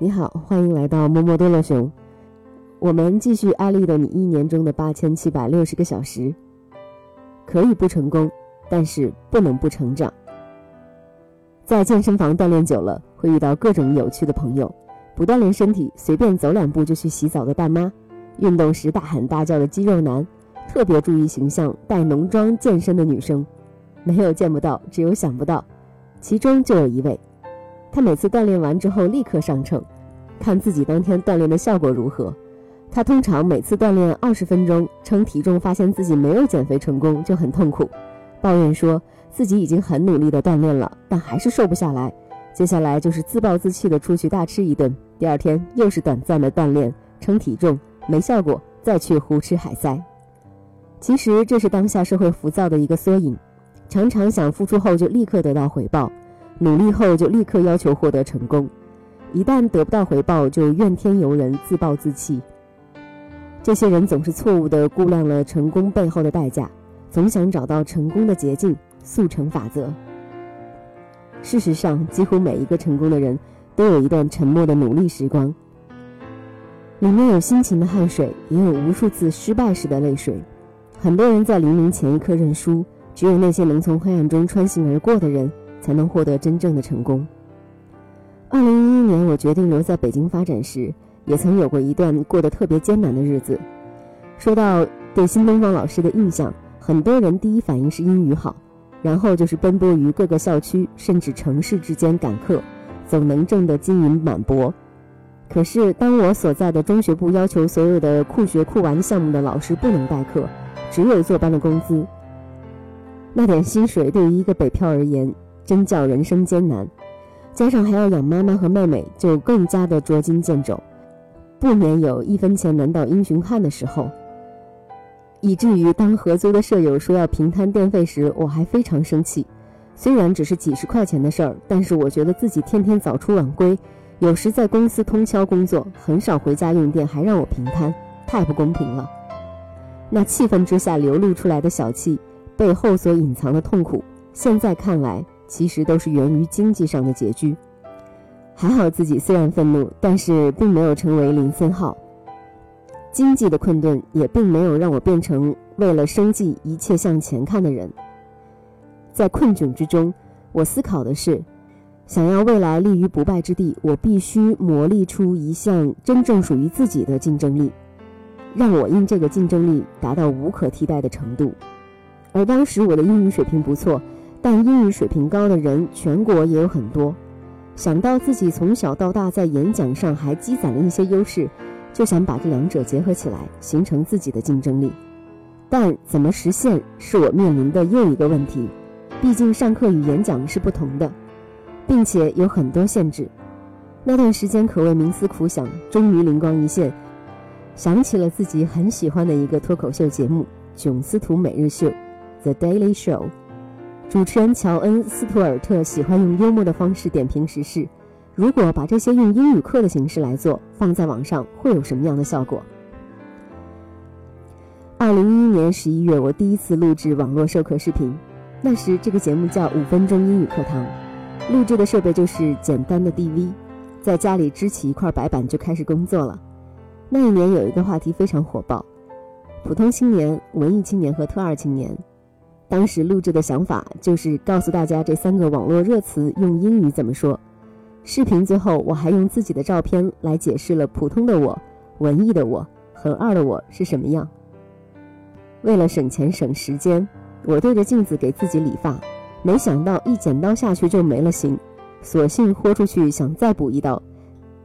你好，欢迎来到摸摸多乐熊。我们继续艾丽的你一年中的八千七百六十个小时。可以不成功，但是不能不成长。在健身房锻炼久了，会遇到各种有趣的朋友：不锻炼身体，随便走两步就去洗澡的大妈；运动时大喊大叫的肌肉男；特别注意形象、带浓妆健身的女生。没有见不到，只有想不到。其中就有一位，他每次锻炼完之后立刻上秤，看自己当天锻炼的效果如何。他通常每次锻炼二十分钟，称体重，发现自己没有减肥成功，就很痛苦，抱怨说自己已经很努力的锻炼了，但还是瘦不下来。接下来就是自暴自弃的出去大吃一顿，第二天又是短暂的锻炼，称体重没效果，再去胡吃海塞。其实这是当下社会浮躁的一个缩影。常常想付出后就立刻得到回报，努力后就立刻要求获得成功，一旦得不到回报就怨天尤人、自暴自弃。这些人总是错误地估量了成功背后的代价，总想找到成功的捷径、速成法则。事实上，几乎每一个成功的人都有一段沉默的努力时光，里面有辛勤的汗水，也有无数次失败时的泪水。很多人在黎明前一刻认输。只有那些能从黑暗中穿行而过的人，才能获得真正的成功。二零一一年，我决定留在北京发展时，也曾有过一段过得特别艰难的日子。说到对新东方老师的印象，很多人第一反应是英语好，然后就是奔波于各个校区甚至城市之间赶课，总能挣得金银满钵。可是，当我所在的中学部要求所有的酷学酷玩项目的老师不能代课，只有坐班的工资。那点薪水对于一个北漂而言，真叫人生艰难，加上还要养妈妈和妹妹，就更加的捉襟见肘，不免有一分钱难倒英雄汉的时候。以至于当合租的舍友说要平摊电费时，我还非常生气。虽然只是几十块钱的事儿，但是我觉得自己天天早出晚归，有时在公司通宵工作，很少回家用电，还让我平摊，太不公平了。那气愤之下流露出来的小气。背后所隐藏的痛苦，现在看来其实都是源于经济上的拮据。还好自己虽然愤怒，但是并没有成为林森浩。经济的困顿也并没有让我变成为了生计一切向前看的人。在困窘之中，我思考的是，想要未来立于不败之地，我必须磨砺出一项真正属于自己的竞争力，让我因这个竞争力达到无可替代的程度。而当时我的英语水平不错，但英语水平高的人全国也有很多。想到自己从小到大在演讲上还积攒了一些优势，就想把这两者结合起来，形成自己的竞争力。但怎么实现是我面临的又一个问题。毕竟上课与演讲是不同的，并且有很多限制。那段时间可谓冥思苦想，终于灵光一现，想起了自己很喜欢的一个脱口秀节目《囧斯图每日秀》。The Daily Show，主持人乔恩·斯图尔特喜欢用幽默的方式点评时事。如果把这些用英语课的形式来做，放在网上会有什么样的效果？二零一一年十一月，我第一次录制网络授课视频，那时这个节目叫《五分钟英语课堂》，录制的设备就是简单的 DV，在家里支起一块白板就开始工作了。那一年有一个话题非常火爆：普通青年、文艺青年和特二青年。当时录制的想法就是告诉大家这三个网络热词用英语怎么说。视频最后我还用自己的照片来解释了普通的我、文艺的我和二的我是什么样。为了省钱省时间，我对着镜子给自己理发，没想到一剪刀下去就没了型，索性豁出去想再补一刀，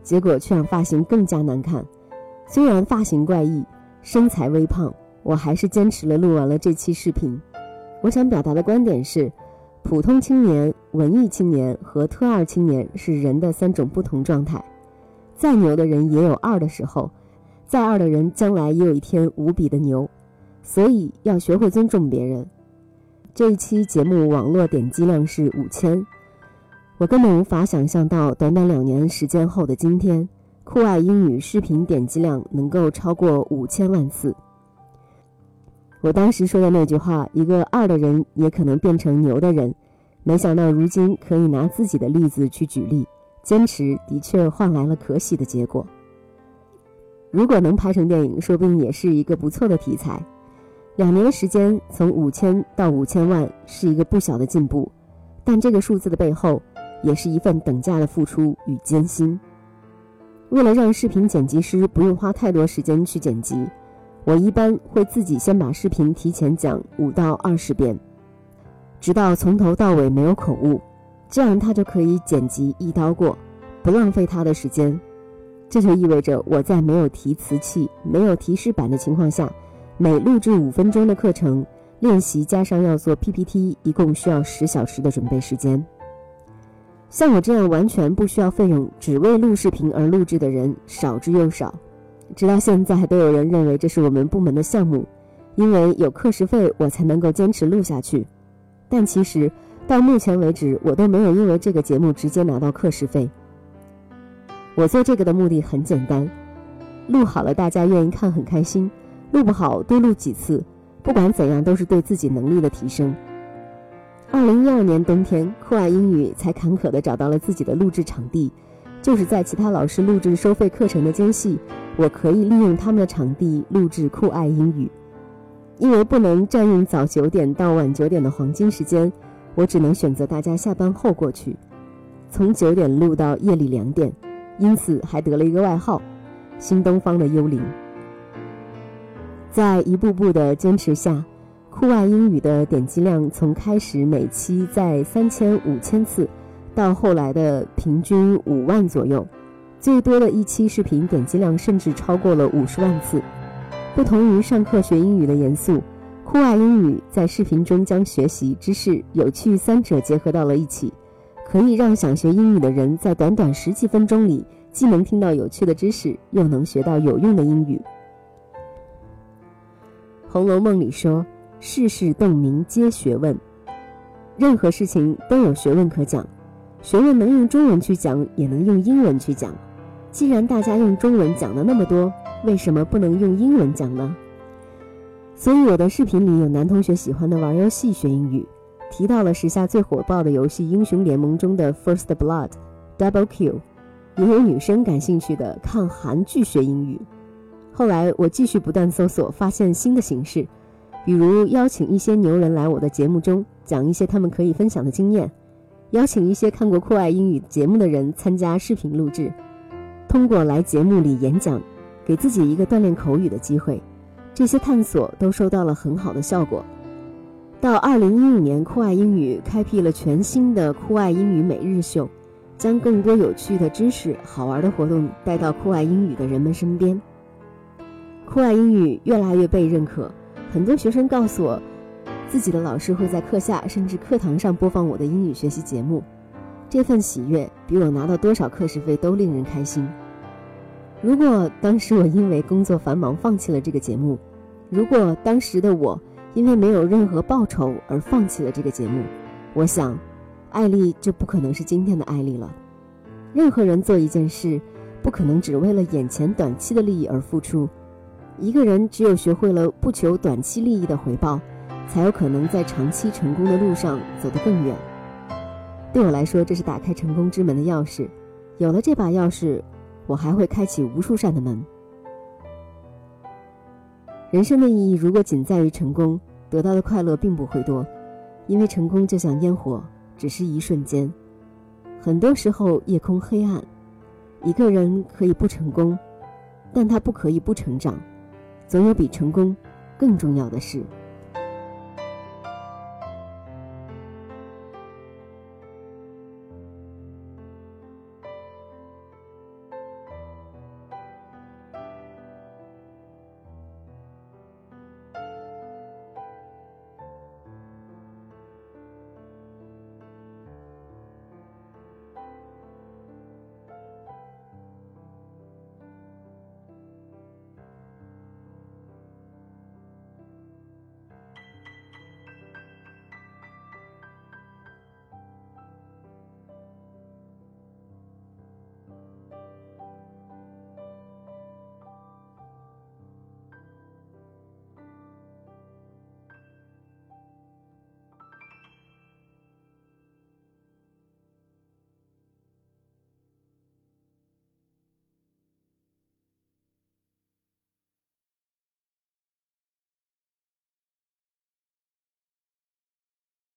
结果却让发型更加难看。虽然发型怪异，身材微胖，我还是坚持了录完了这期视频。我想表达的观点是，普通青年、文艺青年和特二青年是人的三种不同状态。再牛的人也有二的时候，再二的人将来也有一天无比的牛。所以要学会尊重别人。这一期节目网络点击量是五千，我根本无法想象到短短两年时间后的今天，酷爱英语视频点击量能够超过五千万次。我当时说的那句话，一个二的人也可能变成牛的人，没想到如今可以拿自己的例子去举例，坚持的确换来了可喜的结果。如果能拍成电影，说不定也是一个不错的题材。两年时间从五千到五千万是一个不小的进步，但这个数字的背后，也是一份等价的付出与艰辛。为了让视频剪辑师不用花太多时间去剪辑，我一般会自己先把视频提前讲五到二十遍，直到从头到尾没有口误，这样他就可以剪辑一刀过，不浪费他的时间。这就意味着我在没有提词器、没有提示板的情况下。每录制五分钟的课程练习，加上要做 PPT，一共需要十小时的准备时间。像我这样完全不需要费用，只为录视频而录制的人少之又少。直到现在，都有人认为这是我们部门的项目，因为有课时费，我才能够坚持录下去。但其实到目前为止，我都没有因为这个节目直接拿到课时费。我做这个的目的很简单，录好了，大家愿意看，很开心。录不好，多录几次，不管怎样都是对自己能力的提升。二零一二年冬天，酷爱英语才坎坷地找到了自己的录制场地，就是在其他老师录制收费课程的间隙，我可以利用他们的场地录制酷爱英语。因为不能占用早九点到晚九点的黄金时间，我只能选择大家下班后过去，从九点录到夜里两点，因此还得了一个外号——新东方的幽灵。在一步步的坚持下，酷爱英语的点击量从开始每期在三千五千次，到后来的平均五万左右，最多的一期视频点击量甚至超过了五十万次。不同于上课学英语的严肃，酷爱英语在视频中将学习、知识、有趣三者结合到了一起，可以让想学英语的人在短短十几分钟里，既能听到有趣的知识，又能学到有用的英语。《红楼梦》里说：“世事洞明皆学问，任何事情都有学问可讲。学问能用中文去讲，也能用英文去讲。既然大家用中文讲了那么多，为什么不能用英文讲呢？”所以我的视频里有男同学喜欢的玩游戏学英语，提到了时下最火爆的游戏《英雄联盟》中的 First Blood、Double Kill，也有女生感兴趣的看韩剧学英语。后来我继续不断搜索，发现新的形式，比如邀请一些牛人来我的节目中讲一些他们可以分享的经验，邀请一些看过酷爱英语节目的人参加视频录制，通过来节目里演讲，给自己一个锻炼口语的机会。这些探索都收到了很好的效果。到二零一五年，酷爱英语开辟了全新的酷爱英语每日秀，将更多有趣的知识、好玩的活动带到酷爱英语的人们身边。酷爱英语越来越被认可，很多学生告诉我，自己的老师会在课下甚至课堂上播放我的英语学习节目，这份喜悦比我拿到多少课时费都令人开心。如果当时我因为工作繁忙放弃了这个节目，如果当时的我因为没有任何报酬而放弃了这个节目，我想，艾丽就不可能是今天的艾丽了。任何人做一件事，不可能只为了眼前短期的利益而付出。一个人只有学会了不求短期利益的回报，才有可能在长期成功的路上走得更远。对我来说，这是打开成功之门的钥匙。有了这把钥匙，我还会开启无数扇的门。人生的意义如果仅在于成功，得到的快乐并不会多，因为成功就像烟火，只是一瞬间。很多时候，夜空黑暗，一个人可以不成功，但他不可以不成长。总有比成功更重要的事。